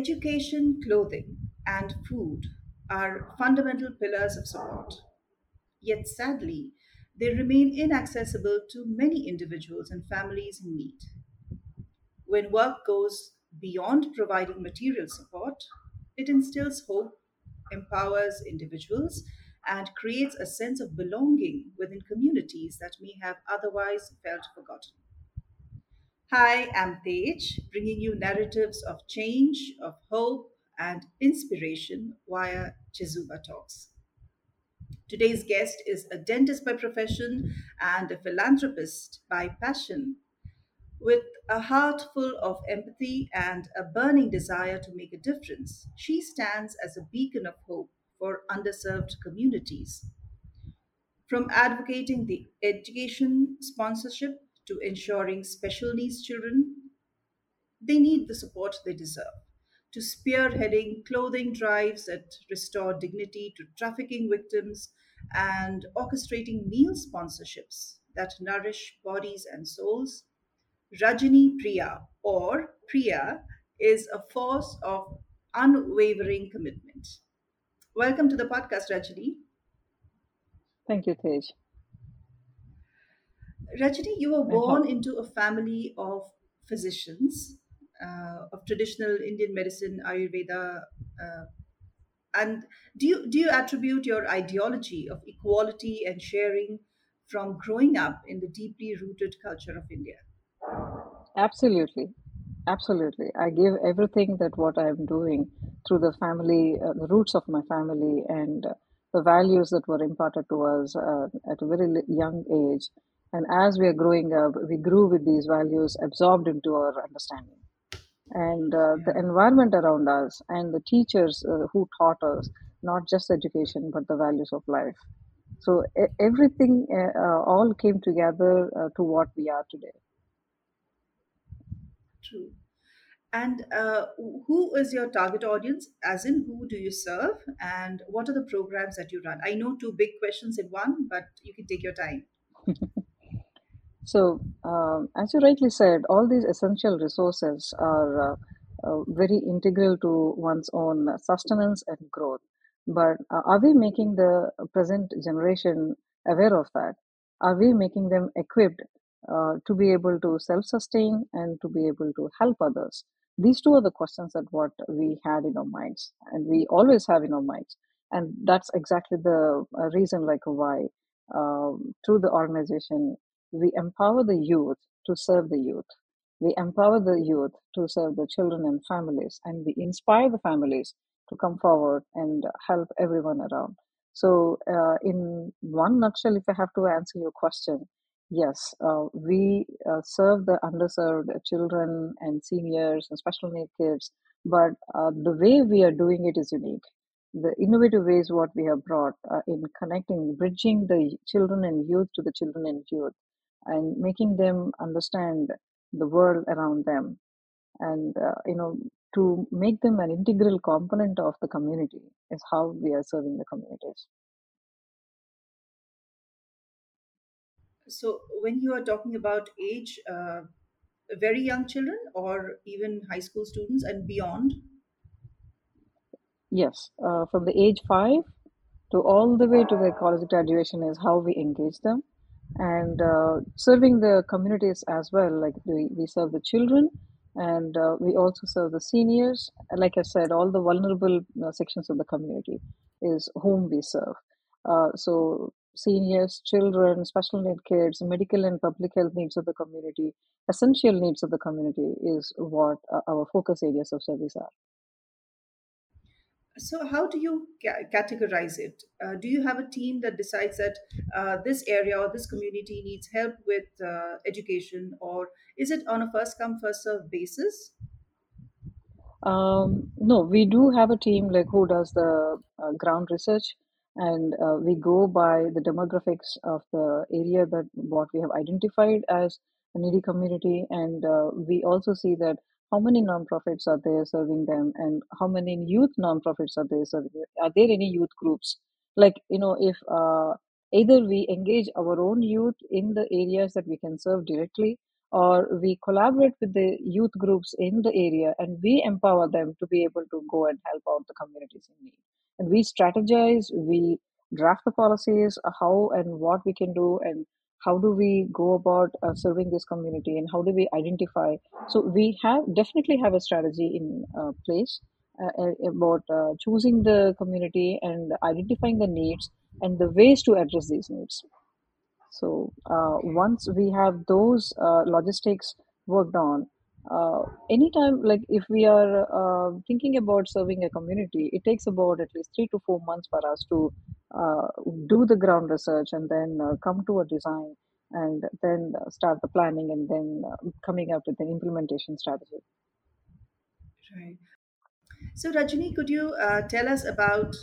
Education, clothing, and food are fundamental pillars of support. Yet sadly, they remain inaccessible to many individuals and families in need. When work goes beyond providing material support, it instills hope, empowers individuals, and creates a sense of belonging within communities that may have otherwise felt forgotten. Hi, I'm Tej, bringing you narratives of change, of hope, and inspiration via Chizuba Talks. Today's guest is a dentist by profession and a philanthropist by passion with a heart full of empathy and a burning desire to make a difference, she stands as a beacon of hope for underserved communities. From advocating the education sponsorship to ensuring special needs children, they need the support they deserve. To spearheading clothing drives that restore dignity to trafficking victims and orchestrating meal sponsorships that nourish bodies and souls, Rajani Priya or Priya is a force of unwavering commitment. Welcome to the podcast, Rajani. Thank you, Tej. Rajani, you were born into a family of physicians, uh, of traditional Indian medicine, Ayurveda, uh, and do you do you attribute your ideology of equality and sharing from growing up in the deeply rooted culture of India? Absolutely. Absolutely. I give everything that what I am doing through the family, uh, the roots of my family, and uh, the values that were imparted to us uh, at a very young age. And as we are growing up, we grew with these values absorbed into our understanding. And uh, the environment around us and the teachers uh, who taught us not just education but the values of life. So everything uh, uh, all came together uh, to what we are today. True. And uh, who is your target audience? As in, who do you serve, and what are the programs that you run? I know two big questions in one, but you can take your time. So, um, as you rightly said, all these essential resources are uh, uh, very integral to one's own sustenance and growth. But uh, are we making the present generation aware of that? Are we making them equipped uh, to be able to self-sustain and to be able to help others? These two are the questions that what we had in our minds, and we always have in our minds, and that's exactly the uh, reason, like why um, through the organization we empower the youth to serve the youth. We empower the youth to serve the children and families, and we inspire the families to come forward and help everyone around. So, uh, in one nutshell, if I have to answer your question, yes, uh, we uh, serve the underserved children and seniors and special need kids, but uh, the way we are doing it is unique. The innovative ways what we have brought uh, in connecting, bridging the children and youth to the children and youth and making them understand the world around them. And uh, you know to make them an integral component of the community is how we are serving the communities. So, when you are talking about age, uh, very young children or even high school students and beyond, yes uh, from the age 5 to all the way to the college graduation is how we engage them and uh, serving the communities as well like we, we serve the children and uh, we also serve the seniors. Like i said all the vulnerable uh, sections of the community is whom we serve. Uh, so seniors children special need kids medical and public health needs of the community essential needs of the community is what uh, our focus areas of service are So, how do you ca- categorize it? Uh, do you have a team that decides that uh, this area or this community needs help with uh, education, or is it on a first come, first serve basis? Um, no, we do have a team like who does the uh, ground research, and uh, we go by the demographics of the area that what we have identified as a needy community, and uh, we also see that how many nonprofits are there serving them, and how many youth nonprofits are there serving. them. Are there any youth groups? Like you know, if uh, either we engage our own youth in the areas that we can serve directly, or we collaborate with the youth groups in the area and we empower them to be able to go and help out the communities in need. And we strategize, we draft the policies, how and what we can do, and how do we go about uh, serving this community, and how do we identify. So we have definitely have a strategy in uh, place uh, about uh, choosing the community and identifying the needs and the ways to address these needs. So uh, once we have those uh, logistics worked on, anytime like if we are thinking about serving a community, it takes about at least three to four months for us to uh, do the ground research and then uh, come to a design and then start the planning and then uh, coming up with the implementation strategy. Right. So, Rajani, could you uh, tell us about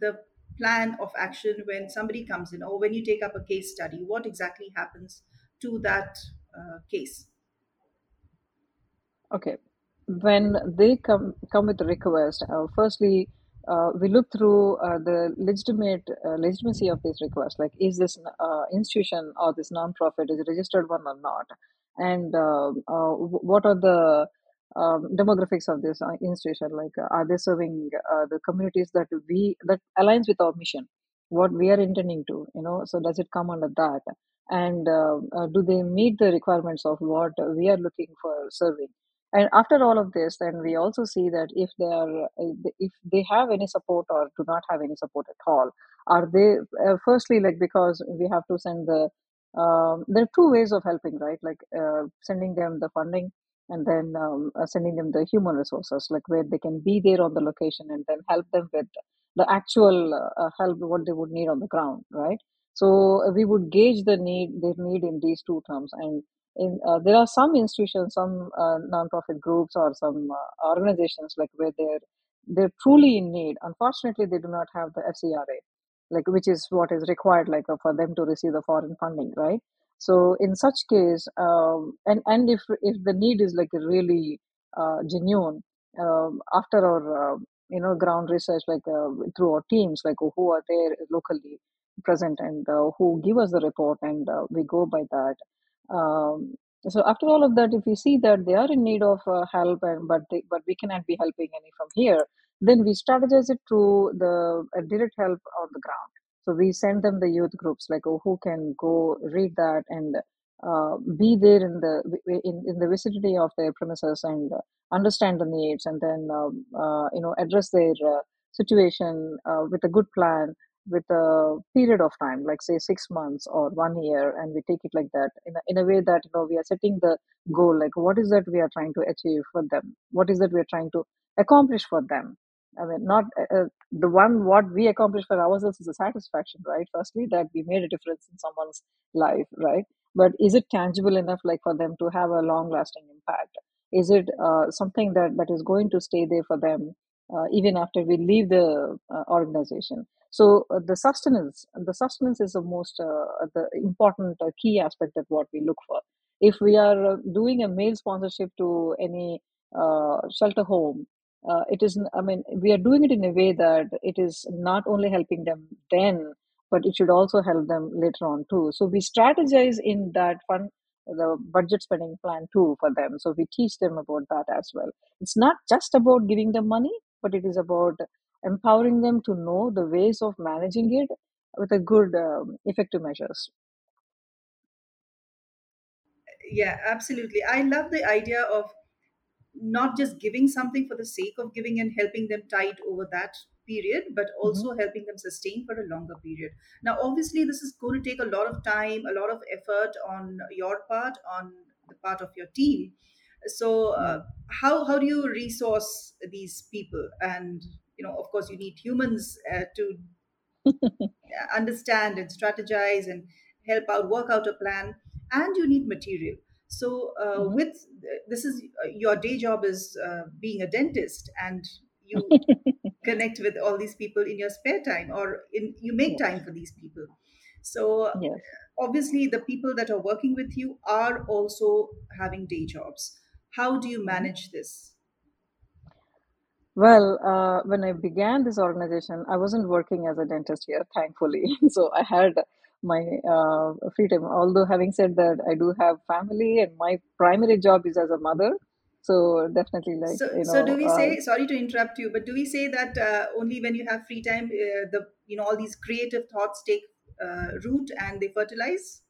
the plan of action when somebody comes in or when you take up a case study? What exactly happens to that uh, case? Okay. When they come come with a request, uh, firstly, uh, we look through uh, the legitimate uh, legitimacy of this request. Like, is this uh, institution or this nonprofit is a registered one or not? And uh, uh, what are the um, demographics of this uh, institution? Like, are they serving the communities that we that aligns with our mission? What we are intending to, you know? So, does it come under that? And do they meet the requirements of what we are looking for serving? And after all of this then we also see that if they are if they have any support or do not have any support at all are they uh, firstly like because we have to send the um, there are two ways of helping right? Like uh, sending them the funding and then um, uh, sending them the human resources like where they can be there on the location and then help them with the actual uh, help what they would need on the ground right? So uh, we would gauge the need their need in these two terms and in uh, there are some institutions some uh, non-profit groups or some uh, organizations like where they're they're truly in need. Unfortunately they do not have the fcra like which is what is required like for them to receive the foreign funding right? So in such case um, and and if if the need is like really uh, genuine um, after our uh, you know ground research like uh, through our teams like who are there locally present and uh, who give us the report and we go by that um, so after all of that, if we see that they are in need of uh, help, and but they, but we cannot be helping any from here, then we strategize it through the uh, direct help on the ground. So we send them the youth groups like oh, who can go read that and uh, be there in the in, in the vicinity of their premises and uh, understand the needs and then um, uh, you know address their uh, situation uh, with a good plan with a period of time, like say six months or one year, and we take it like that in a, in a way that you know we are setting the goal, like what is that we are trying to achieve for them, what is that we are trying to accomplish for them. I mean, not uh, uh, the one what we accomplish for ourselves is a satisfaction, right? Firstly, that we made a difference in someone's life, right? But is it tangible enough, like for them to have a long-lasting impact? Is it uh, something that that is going to stay there for them uh, even after we leave the uh, organization? So uh, the sustenance, the sustenance is the most uh, the important uh, key aspect that what we look for. If we are uh, doing a mail sponsorship to any uh, shelter home, uh, it is. I mean, we are doing it in a way that it is not only helping them then, but it should also help them later on too. So we strategize in that fund the budget spending plan too for them. So we teach them about that as well. It's not just about giving them money, but it is about empowering them to know the ways of managing it with a good um, effective measures Yeah, absolutely. I love the idea of not just giving something for the sake of giving and helping them tide over that period, but hmm also helping them sustain for a longer period. Now, obviously, this is going to take a lot of time, a lot of effort on your part, on the part of your team. So, uh, how how do you resource these people? And you know, of course, you need humans uh, to understand and strategize and help out work out a plan and you need material. So uh, hmm with this is uh, your day job is uh, being a dentist and you connect with all these people in your spare time or in you make yes time for these people. So yes. obviously the people that are working with you are also having day jobs. How do you hmm manage this Well, uh, when I began this organization, I wasn't working as a dentist here, thankfully. So I had my uh, free time. Although, having said that, I do have family, and my primary job is as a mother. So definitely, like So, you so do we uh, say? Sorry to interrupt you, but do we say that uh, only when you have free time, uh, the you know all these creative thoughts take uh, root and they fertilize?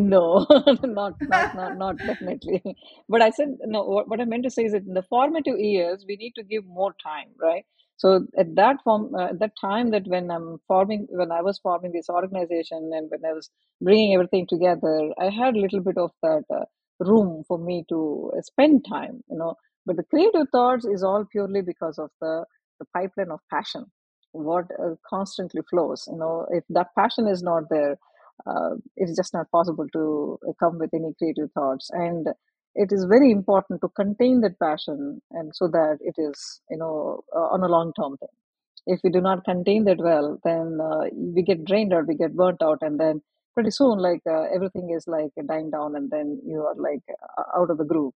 No, not not not not definitely. But I said no. What, what I meant to say is that in the formative years, we need to give more time, right? So at that form, uh, at that time that when I'm forming, when I was forming this organization and when I was bringing everything together, I had a little bit of that uh, room for me to uh, spend time, you know. But the creative thoughts is all purely because of the the pipeline of passion, what uh, constantly flows. You know, if that passion is not there uh, it's just not possible to uh, come with any creative thoughts. And it is very important to contain that passion and so that it is you know uh, on a long term thing. If we do not contain that well then uh, we get drained or we get burnt out and then pretty soon like uh, everything is like dying down and then you are like uh, out of the groove.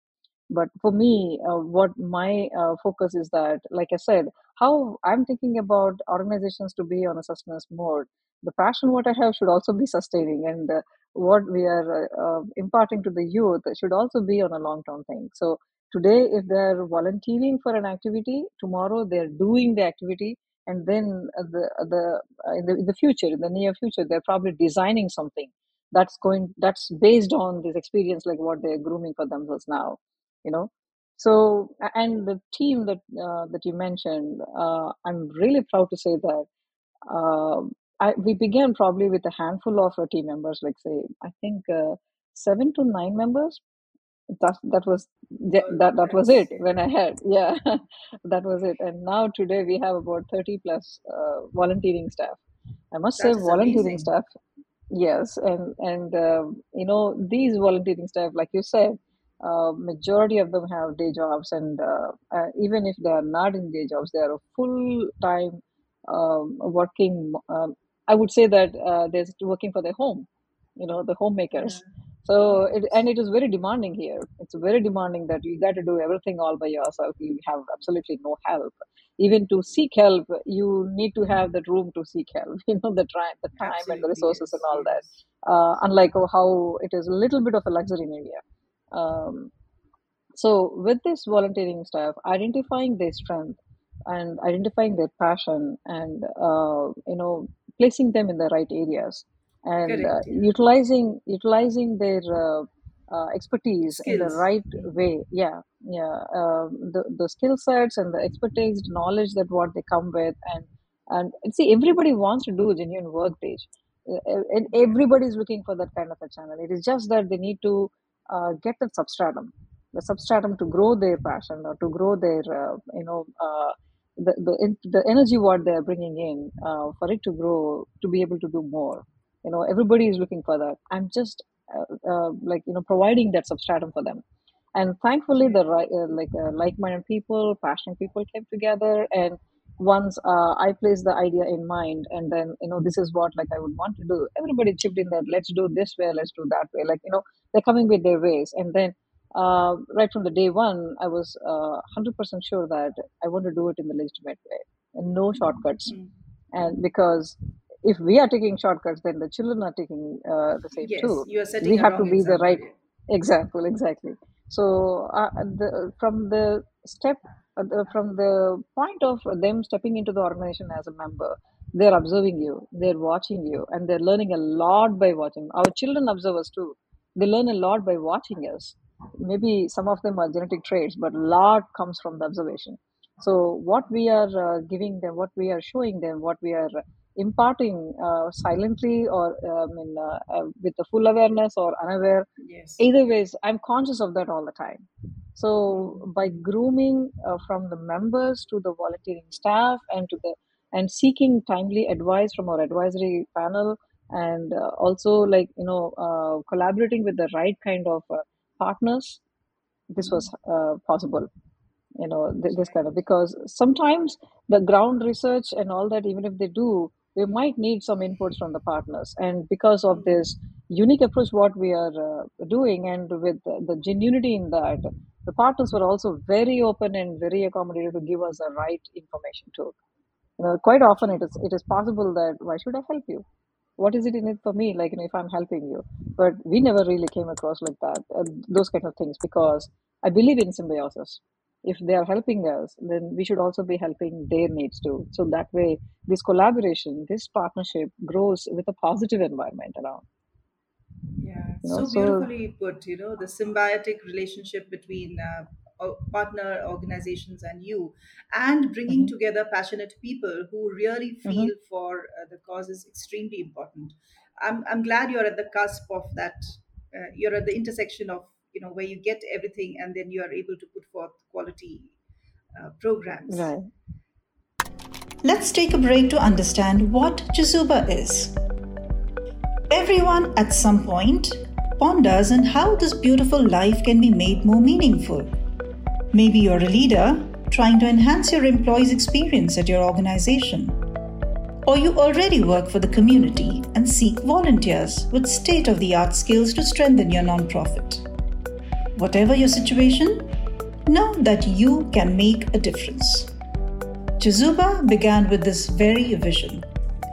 But for me what my focus is that like i said how i'm thinking about organizations to be on a sustenance mode the passion what i have should also be sustaining and uh, what we are uh, imparting to the youth should also be on a long term thing. So today if they're volunteering for an activity tomorrow they're doing the activity and then uh, the uh, the uh, in the, in the future in the near future they're probably designing something that's going that's based on this experience like what they're grooming for themselves now you know. So and the team that uh, that you mentioned uh, i'm really proud to say that uh, I, we began probably with a handful of uh, team members like say i think uh, seven to nine members that that was Oh, that that was it when i had yeah that was it and now today we have about 30 plus uh, volunteering staff i must say volunteering amazing. staff Yes, and and um, you know these volunteering staff, like you said, uh, majority of them have day jobs, and uh, uh, even if they are not in day jobs, they are a full time um, working. Um, I would say that uh, they're working for their home, you know, the Yeah. homemakers. So it and it is very demanding here. It's very demanding that you got to do everything all by yourself. You have absolutely no help. Even to seek help, you need to have that room to seek help. You know, the time, the time and the Absolutely. resources and Yes. all that. Uh, unlike how it is a little bit of a luxury in India. Um, so, with this volunteering staff, identifying their strength and identifying their passion and, uh, you know, placing them in the right areas and uh, utilizing utilizing their uh, uh, expertise in the right way. Yeah, yeah. Um, the the skill sets and the expertise, knowledge that what they come with, and and, and see, everybody wants to do genuine work, Tej. Uh, And everybody is looking for that kind of a channel. It is just that they need to uh, get that substratum the substratum to grow their passion or to grow their uh, you know uh, the the the energy what they are bringing in uh, for it to grow to be able to do more. You know everybody is looking for that. I'm just uh, uh, like you know providing that substratum for them. And thankfully the right uh, like uh, like-minded people passionate people came together. And once uh, i placed the idea in mind and then you know this is what like i would want to do everybody chipped in that let's do this way let's do that way. Like you know they're coming with their ways. And then uh, right from the day one, I was uh, 100% sure that I want to do it in the legitimate way and no shortcuts. Mm. And because if we are taking shortcuts, then the children are taking uh, the same Yes. too. You are We setting a have to be the right example, exactly. So, uh, the, from the step, uh, from the point of them stepping into the organization as a member, they're observing you, they're watching you, and they're learning a lot by watching. Our children observe us too. They learn a lot by watching us maybe some of them are genetic traits but a lot comes from the observation so what we are uh, giving them what we are showing them what we are imparting uh, silently or um, in, uh, uh, with the full awareness or unaware Yes. either ways i'm conscious of that all the time so Mm. by grooming uh, from the members to the volunteering staff and to the and seeking timely advice from our advisory panel and uh, also like you know uh, collaborating with the right kind of uh, partners this was Mm. uh, possible you know th- this kind of because sometimes the ground research and all that even if they do we might need some inputs from the partners and because of Mm. this unique approach what we are uh, doing and with the, the genuinity in that the partners were also very open and very accommodative to give us the right information too. You know, quite often it is it is possible that why should I help you? What is it in it for me? Like, you know, if I'm helping you, but we never really came across like that, uh, those kind of things, because I believe in symbiosis. If they are helping us, then we should also be helping their needs too. So that way, this collaboration, this partnership grows with a positive environment around. Yeah, You know, so so. beautifully put, you know, the symbiotic relationship between uh, partner organizations and you, and bringing hmm together passionate people who really hmm feel for uh, the cause is extremely important. I'm, I'm glad you're at the cusp of that. Uh, you're at the intersection of, you know, where you get everything and then you are able to put forth quality uh, programs. Right. Let's take a break to understand what Chizuba is. Everyone at some point ponders on how this beautiful life can be made more meaningful. Maybe you're a leader trying to enhance your employees' experience at your organization, or you already work for the community and seek volunteers with state of the art skills to strengthen your nonprofit. Whatever your situation, know that you can make a difference. Chizuba began with this very vision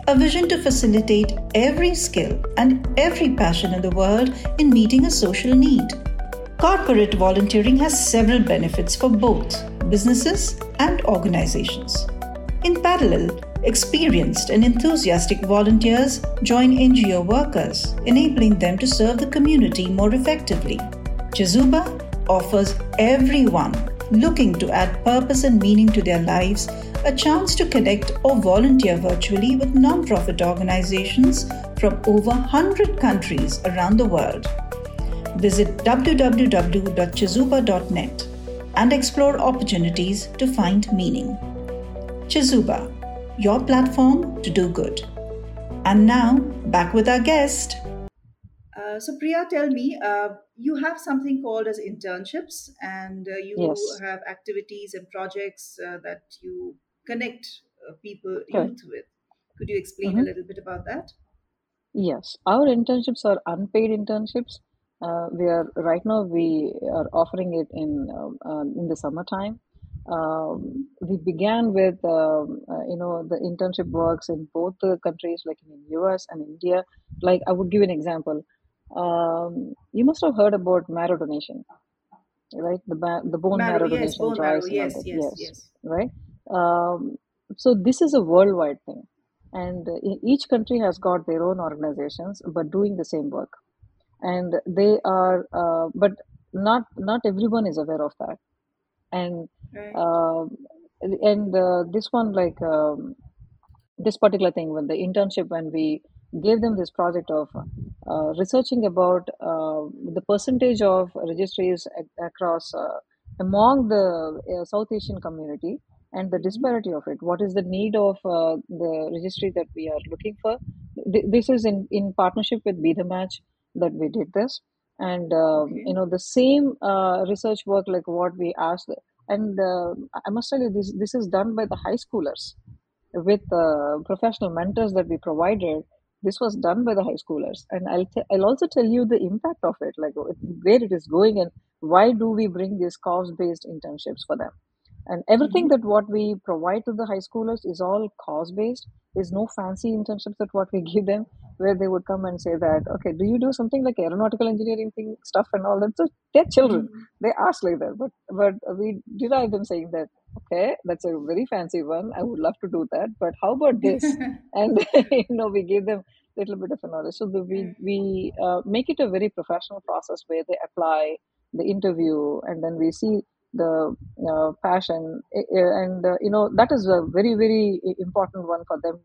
a vision to facilitate every skill and every passion in the world in meeting a social need. Corporate volunteering has several benefits for both businesses and organizations. In parallel, experienced and enthusiastic volunteers join NGO workers, enabling them to serve the community more effectively. Chizuba offers everyone looking to add purpose and meaning to their lives a chance to connect or volunteer virtually with nonprofit organizations from over 100 countries around the world. Visit www.chizuba.net and explore opportunities to find meaning. Chizuba, your platform to do good. And now, back with our guest. Uh, so, Priya, tell me, uh, you have something called as internships, and uh, you Yes. have activities and projects uh, that you connect uh, people, Correct. youth with. Could you explain a hmm little bit about that? Yes. Our internships are unpaid internships. Uh, we are right now we are offering it in um, uh, in the summertime. Um, we began with um, uh, you know the internship works in both the countries, like in the US and India. Like I would give an example. Um, you must have heard about marrow donation, right? The ba- the bone Marrow, marrow yes, donation bone marrow, drives and all yes, yes, Yes, yes. right? Um, so this is a worldwide thing, and uh, each country has got their own organizations, but doing the same work, and they are, uh, but not not everyone is aware of that, and Right. um and uh, this one like um, this particular thing when the internship when we gave them this project of uh, researching about uh, the percentage of registries ac- across uh, among the uh, south asian community and the hmm disparity of it. What is the need of uh, the registry that we are looking for? Th- this is in, in partnership with be the match that we did this. And um, you know the same uh, research work like what we asked and uh, i must tell you this this is done by the high schoolers with uh, professional mentors that we provided. This was done by the high schoolers. And i'll t- i'll also tell you the impact of it like where it is going and why do we bring these cost based internships for them and everything hmm that what we provide to the high schoolers is all cause based there's no fancy internships that what we give them where they would come and say that okay do you do something like aeronautical engineering thing stuff and all that? So they're children. Hmm they ask like that but but we derive them saying that okay that's a very fancy one. I would love to do that but how about this? And you know we give them a little bit of a knowledge. So the, we we uh, make it a very professional process where they apply the interview and then we see the uh, passion eh, eh, and uh, you know that is a very very important one for them.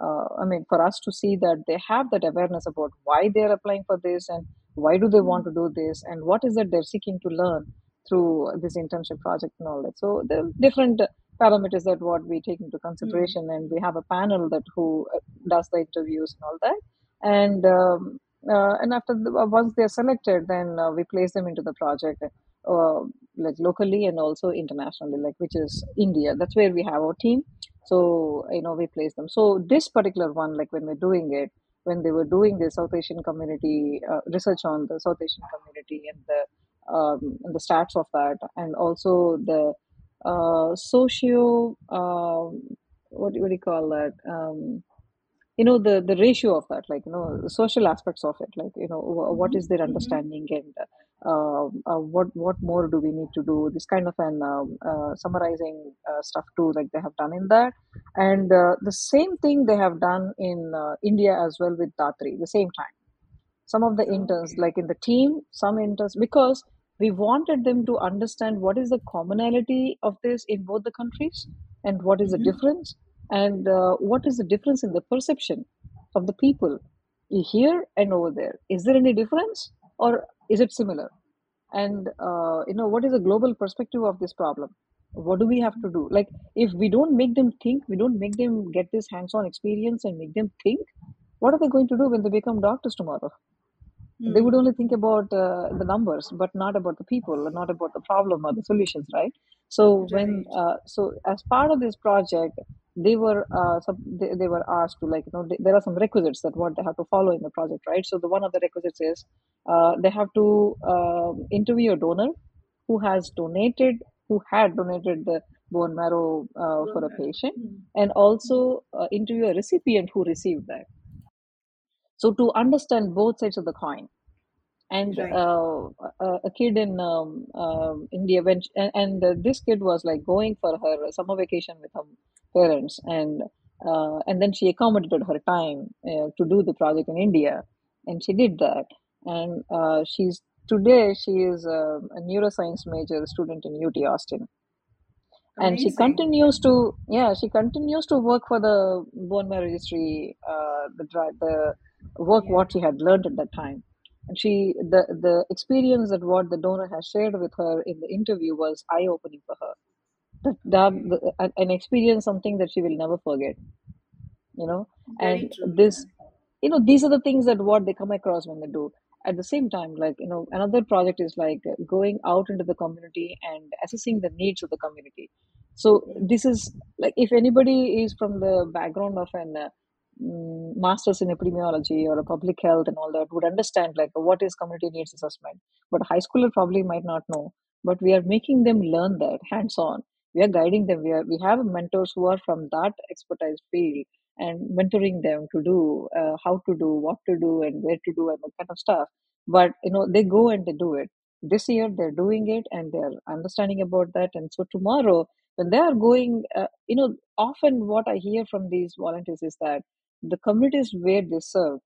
Uh, i mean for us to see that they have that awareness about why they're applying for this and why do they want to do this and what is it they're seeking to learn through this internship project and all that. So there are different parameters that what we take into consideration and we have a panel that who uh, does the interviews and all that. And um, uh, and after the, uh, once they're selected then uh, we place them into the project. Uh, like locally and also internationally like which is india that's where we have our team so you know we place them so this particular one like when we're doing it when they were doing the south asian community uh, research on the south asian community and the um, the stats of that, and also the uh, socio um, what, what do you call that? Um, you know the the ratio of that like you know the social aspects of it like you know wh- what is their Mm-hmm. understanding and uh, uh, what what more do we need to do? This kind of an um, uh, summarizing uh, stuff too like they have done in that. And uh, the same thing they have done in uh, india as well with datri the same time. Some of the interns like in the team some interns because we wanted them to understand what is the commonality of this in both the countries and what is the Mm-hmm. difference and uh, what is the difference in the perception of the people here and over there. Is there any difference? Or is it similar? And uh, you know what is the global perspective of this problem? What do we have to do? Like if we don't make them think we don't make them get this hands-on experience and make them think what are they going to do when they become doctors tomorrow they would Hmm. only think about uh, the numbers but not about the people not about the problem or the solutions right? So when uh, so as part of this project they were uh, sub, they, they were asked to like you know they, there are some requisites that what they have to follow in the project right? So the one of the requisites is uh, they have to um interview a donor who has donated who had donated the bone marrow uh, for a patient Hmm. and also uh, interview a recipient who received that so to understand both sides of the coin. And Right. uh, a, a kid in um, um, India went, and, and uh, this kid was like going for her summer vacation with her parents, and uh, and then she accommodated her time uh, to do the project in India, and she did that, and uh, she's today she is a, a neuroscience major student in UT Austin, and she continues to yeah she continues to work for the bone marrow registry, uh, the the work what she had learned at that time and she the the experience that what the donor has shared with her in the interview was eye opening for her that, that Okay. the, an experience something that she will never forget you know Very and true. this you know these are the things that what they come across when they do at the same time like you know another project is like going out into the community and assessing the needs of the community so Hmm. this is like if anybody is from the background of an uh, mm, masters in epidemiology or public health and all that would understand like what is community needs assessment. But high schooler probably might not know. But we are making them learn that hands on. We are guiding them. We are we have mentors who are from that expertise field and mentoring them to do uh, how to do what to do and where to do and that kind of stuff. But you know they go and they do it. This year they're doing it and they're understanding about that. And so tomorrow when they are going uh, you know often what i hear from these volunteers is that the communities where they serve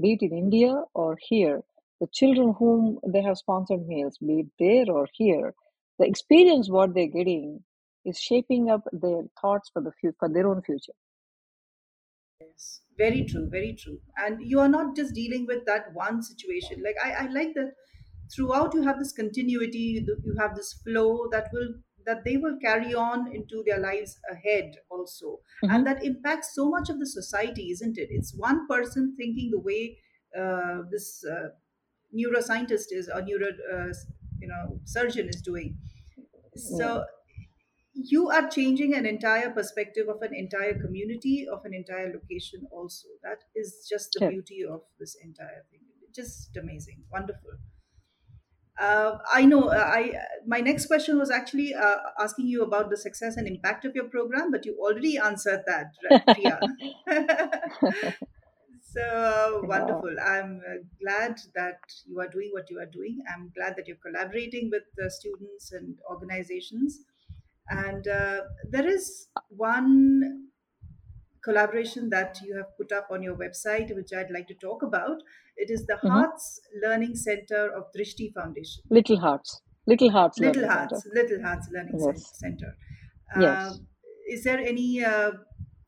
be it in india or here the children whom they have sponsored meals be it there or here the experience what they're getting is shaping up their thoughts for the for their own future Yes, very true, very true. And you are not just dealing with that one situation. Like I, I like that throughout you have this continuity, you have this flow that will that they will carry on into their lives ahead also, hmm and that impacts so much of the society, isn't it? It's one person thinking the way uh, this uh, neuroscientist is or neuro uh, you know surgeon is doing. So you are changing an entire perspective of an entire community of an entire location also. That is just the beauty of this entire thing. Just amazing. Wonderful uh, i know uh, i my next question was actually uh, asking you about the success and impact of your program but you already answered that priya? So yeah. wonderful. I'm uh, glad that you are doing what you are doing. I'm glad that you're collaborating with the students and organizations. And uh, there is one collaboration that you have put up on your website, which I'd like to talk about. It is the hmm Hearts Learning Center of Drishti Foundation. Little Hearts. Little Hearts Little Learning Center. Hearts, Little Hearts Learning Yes. Center. Uh, Yes. is there any uh,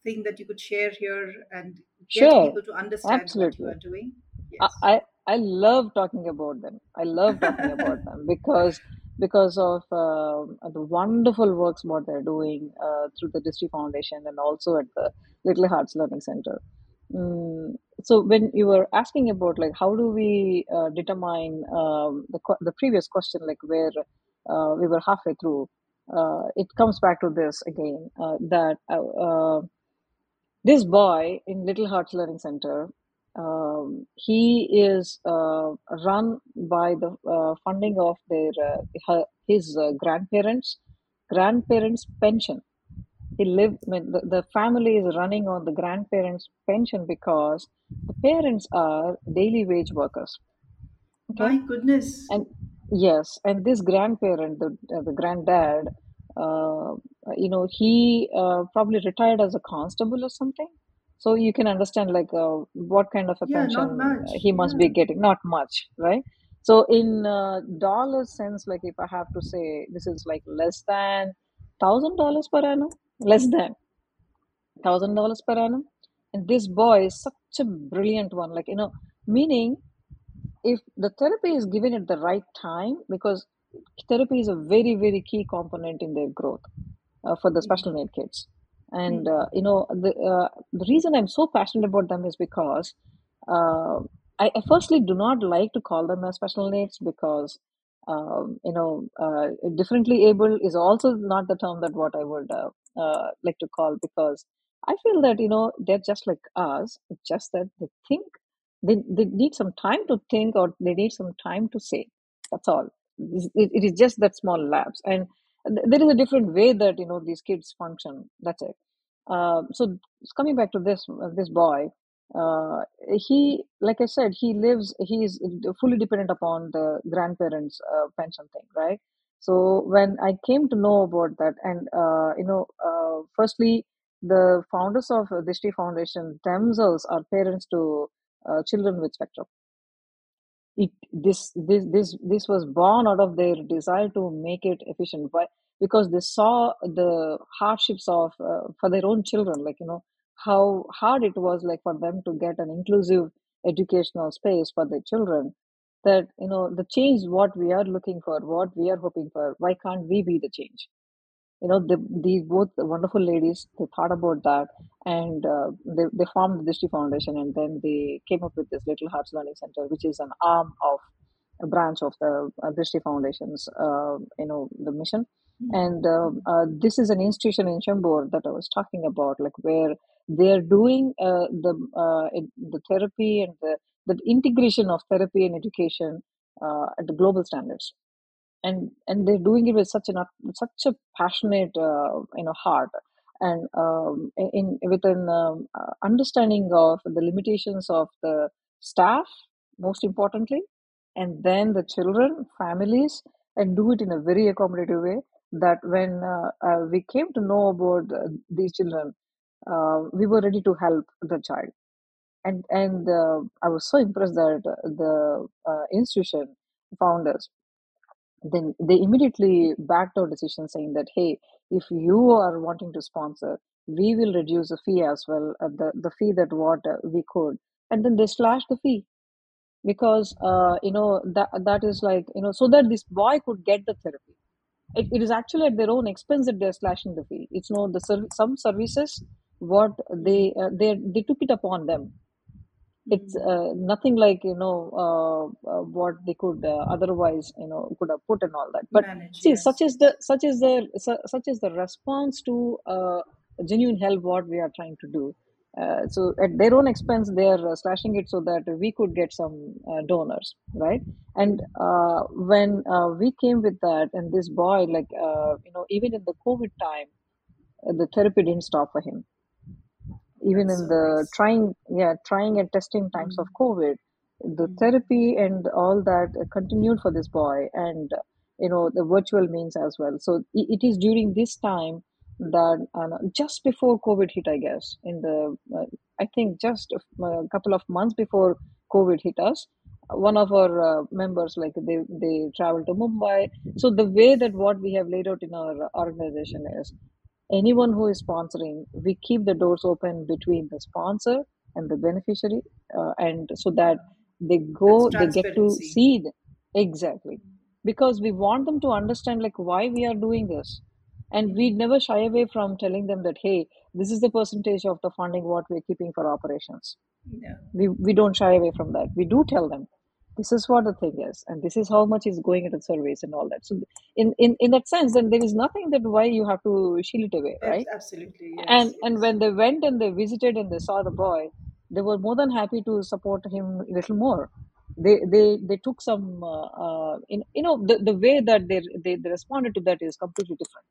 thing that you could share here and get Sure. people to understand what you are doing? I, Yes. I I love talking about them. I love talking about them because because of um the wonderful works what they're doing uh, through the Drishti Foundation and also at the Little Hearts Learning Center. Mm, so when you were asking about like how do we uh, determine um, the the previous question like where uh, we were halfway through, uh, it comes back to this again uh, that uh, uh, this boy in Little Hearts Learning Center Um, he is uh, run by the uh, funding of their uh, her, his uh, grandparents, grandparents' pension. He lived. I mean, the, the family is running on the grandparents' pension because the parents are daily wage workers. Okay, My goodness. and yes, and this grandparent, the uh, the granddad, uh, you know, he uh, probably retired as a constable or something. So you can understand like uh, what kind of a Yeah, pension he must be getting. Not much, right? So in uh, dollar sense, like if I have to say, this is like less than thousand dollars per annum, less than thousand dollars per annum. And this boy is such a brilliant one, like you know, meaning if the therapy is given at the right time because therapy is a very very key component in their growth uh, for the special need kids and Hmm. uh, you know the uh, the reason i'm so passionate about them is because uh, I, I firstly do not like to call them as special needs because um, you know uh, differently able is also not the term that what i would uh, uh, like to call because i feel that you know they're just like us. It's just that they think they, they need some time to think or they need some time to say. That's all. It, it is just that small lapse and there is a different way that you know these kids function. That's it. Um, so coming back to this uh, this boy uh, he like i said he lives he is fully dependent upon the grandparents uh, pension thing right? So when i came to know about that and uh, you know uh, firstly the founders of uh, Drishti Foundation themselves are parents to uh, children with spectrum it this this this this was born out of their desire to make it efficient. Why? Because they saw the hardships of uh, for their own children like you know how hard it was like for them to get an inclusive educational space for their children that you know the change what we are looking for what we are hoping for why can't we be the change you know the, these both wonderful ladies they thought about that and uh, they, they formed the Drishti Foundation and then they came up with this Little Hearts Learning Center which is an arm of a branch of the uh, Drishti Foundation's uh, you know the mission Hmm. and uh, uh, this is an institution in Chembur that I was talking about like where they're doing uh, the uh, the therapy and the the integration of therapy and education uh, at the global standards and and they're doing it with such an such a passionate uh, you know heart. And um, in with an um, uh, understanding of the limitations of the staff most importantly and then the children families and do it in a very accommodative way that when uh, uh, we came to know about uh, these children uh, we were ready to help the child. And and uh, i was so impressed that the institution founders then they immediately backed our decision saying that hey if you are wanting to sponsor we will reduce the fee as well uh, the, the fee that what uh, we could. And then they slashed the fee because uh, you know that that is like you know so that this boy could get the therapy. It, it is actually at their own expense that they're slashing the fee. It's no the serv- some services what they uh, they they took it upon them it's Hmm. uh, nothing like you know uh, uh, what they could uh, otherwise you know could have put and all that but Manage. see such is the such is the su- such is the response to uh, genuine help what we are trying to do uh, so at their own expense they are uh, slashing it so that we could get some uh, donors right and uh, when uh, we came with that and this boy like uh, you know even in the covid time the therapy didn't stop for him even That's in the trying yeah trying and testing times of Hmm. covid the Hmm. therapy and all that continued for this boy and you know the virtual means as well so it is during this time that uh, just before covid hit i guess in the uh, i think just a couple of months before covid hit us one of our uh, members like they they traveled to mumbai so the way that what we have laid out in our organization is anyone who is sponsoring, we keep the doors open between the sponsor and the beneficiary, uh, and so that they go, they get to see the, exactly. Because we want them to understand like why we are doing this, and we never shy away from telling them that hey, this is the percentage of the funding what we're keeping for operations. Yeah. we we don't shy away from that. We do tell them this is what the thing is and this is how much is going into surveys and all that so in in in that sense then there is nothing that why you have to shield it away right Absolutely. and Yes. and when they went and they visited and they saw the boy they were more than happy to support him a little more. They they they took some uh, uh, in, you know the, the way that they, they they responded to that is completely different.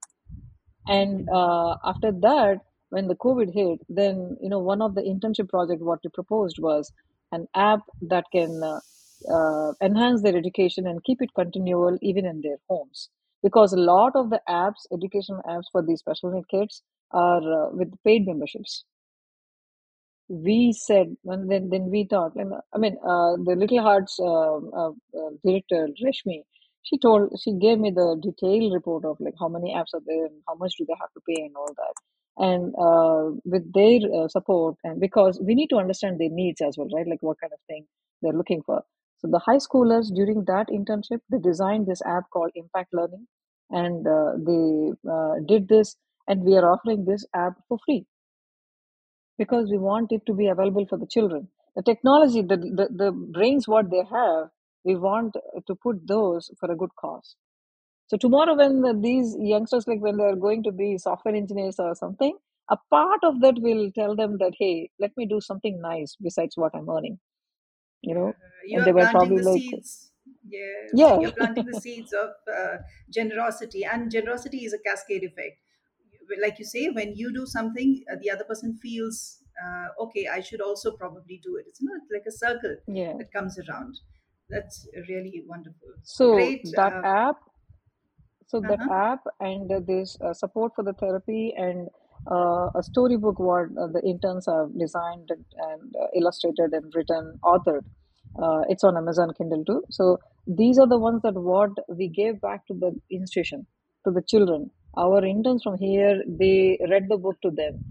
And uh, after that, when the COVID hit, then you know one of the internship project what we proposed was an app that can uh, enhance their education and keep it continual even in their homes. Because a lot of the apps, educational apps for these special need kids, are uh, with paid memberships. We said and then then we thought i mean uh, the little hearts uh, uh, uh, director reshmi she told she gave me the detailed report of like how many apps are there and how much do they have to pay and all that. And uh, with their uh, support and because we need to understand their needs as well right? Like what kind of thing they're looking for so the high schoolers during that internship they designed this app called impact learning and uh, they uh, did this and we are offering this app for free because we want it to be available for the children. The technology, the, the, the brains, what they have, we want to put those for a good cause. So tomorrow, when the, these youngsters, like when they're going to be software engineers or something, a part of that will tell them that, hey, let me do something nice besides what I'm earning, you know. you And are they were planting probably the like, seeds. Yes, yeah, you're planting the seeds of uh, generosity, and generosity is a cascade effect. Like you say, when you do something, uh, the other person feels, uh, okay, I should also probably do it. It's not like a circle yeah. that comes around. That's really wonderful. So Great. that Uh app so that huh. app and uh, this uh, support for the therapy and uh, a storybook what uh, the interns have designed and, and uh, illustrated and written authored. Uh, it's on amazon kindle too. So these are the ones that what we gave back to the institution to the children. Our interns from here they read the book to them.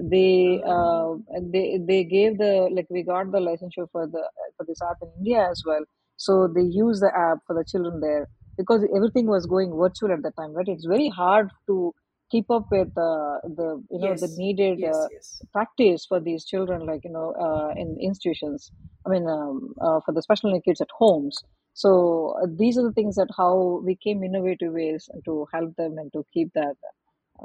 They uh, they they gave the like we got the licensure for the for this app in india as well. So they use the app for the children there. Because everything was going virtual at the time right? It's very hard to keep up with uh, the you know the needed yes, uh, yes. practice for these children like you know uh, in institutions i mean um, uh, for the special needs kids at homes so uh, these are the things that how we came innovative ways to help them and to keep that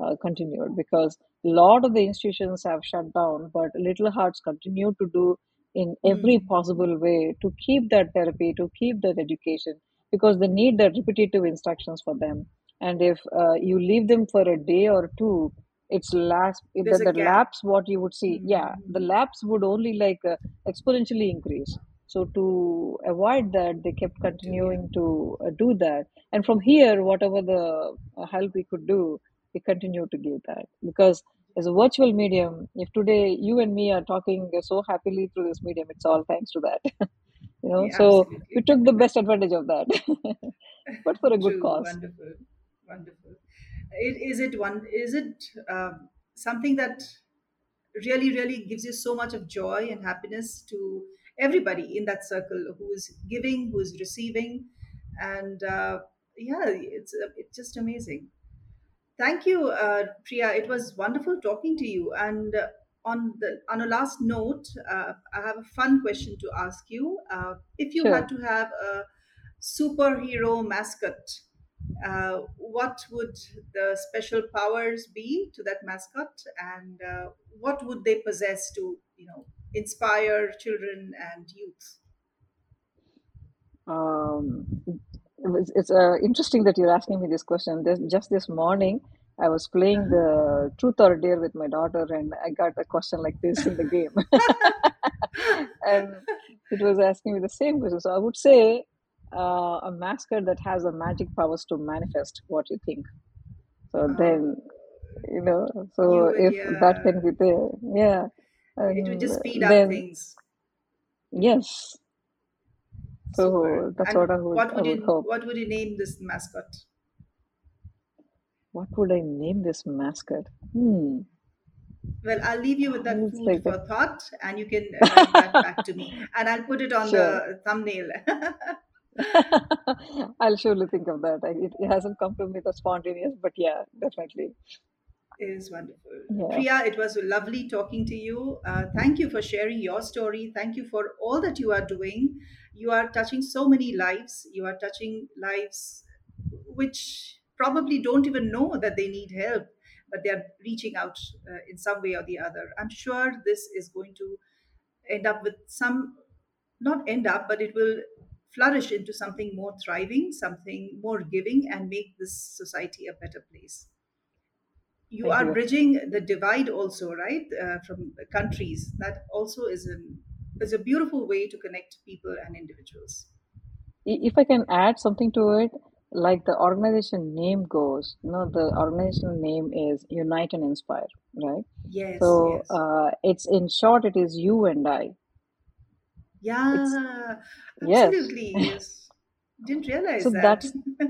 uh, continued because a lot of the institutions have shut down, but Little Hearts continue to do in every Hmm. possible way to keep that therapy, to keep that education, because they need that repetitive instructions for them. And if uh, you leave them for a day or two, it's lapse the, There's the lapse what you would see, yeah, the lapse would only like uh, exponentially increase. So to avoid that, they kept To, yeah. continuing to uh, do that. And from here, whatever the uh, help we could do, we continue to give that because as a virtual medium if today you and me are talking so happily through this medium it's all thanks to that you know Yeah, so we took the best advantage of that but for a good True. cause Wonderful. Wonderful. It, is it one? Is it um, something that really, really gives you so much of joy and happiness to everybody in that circle who is giving, who is receiving, and uh, yeah, it's uh, it's just amazing. Thank you, uh, Priya. It was wonderful talking to you. And uh, on the on a last note, uh, I have a fun question to ask you. Uh, if you had to have a superhero mascot, uh, what would the special powers be to that mascot, and uh, what would they possess to you know inspire children and youth? um, it was, it's uh, interesting that you're asking me this question. This, just this morning i was playing the truth or dare with my daughter and i got a question like this in the game. And it was asking me the same question. So i would say uh, a mascot that has the magic powers to manifest what you think So uh, then, you know, you so would, if that can be there, yeah, it would just speed up things. yes, Super. so that's And what I would what would would you hope. what would you name this mascot? What would I name this mascot? Hmm, Well, I'll leave you with that food like for thought, and you can write that back to me, and I'll put it on sure. the thumbnail. I'll surely think of that. I, it, it hasn't come to me the spontaneous, but yeah, definitely. It is wonderful. Yeah, Priya, it was lovely talking to you. Uh, thank you for sharing your story. Thank you for all that you are doing. You are touching so many lives. You are touching lives which probably don't even know that they need help, but they are reaching out uh, in some way or the other. I'm sure this is going to end up with some, not end up, but it will flourish into something more thriving, something more giving, and make this society a better place. You Thank are you. bridging the divide also, right, uh, from countries. That also is an is a beautiful way to connect people and individuals. If I can add something to it, like the organization name goes, you know, the organizational name is Unite and Inspire, right? Yes, So yes. uh, it's in short, it is you and I. It's Yeah, yes. absolutely. Yes. Didn't realize So that. that's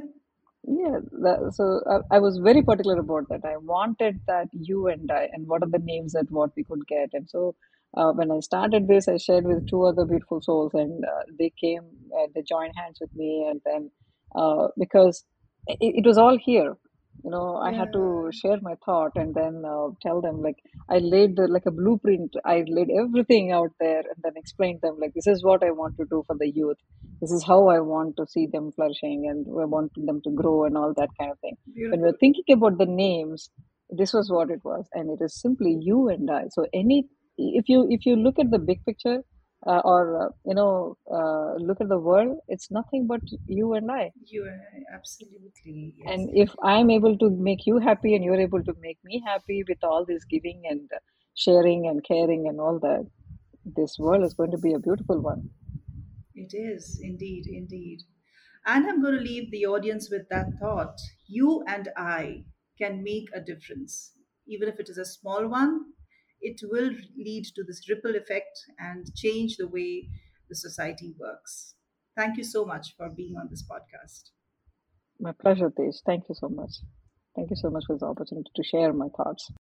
Yeah, that, so I, I was very particular about that. I wanted that you and I, and what are the names that what we could get. And so uh, when I started this, I shared with two other beautiful souls, and uh, they came, uh, they joined hands with me, and then uh, because it, it was all here, you know, I had to share my thought and then uh, tell them like I laid the, like a blueprint. I laid everything out there, and then explained them like this is what I want to do for the youth this is how I want to see them flourishing and I want them to grow and all that kind of thing. When we're thinking about the names, this was what it was, and it is simply you and I. So any if you if you look at the big picture uh, or uh, you know uh, look at the world, it's nothing but you and I. You and i absolutely yes. And if I'm able to make you happy and you're able to make me happy with all this giving and sharing and caring and all that, this world is going to be a beautiful one. It is indeed, indeed. And I'm going to leave the audience with that thought. You and I can make a difference. Even if it is a small one, it will lead to this ripple effect and change the way the society works. Thank you so much for being on this podcast. My pleasure, Tej. Thank you so much. Thank you so much for this opportunity to share my thoughts.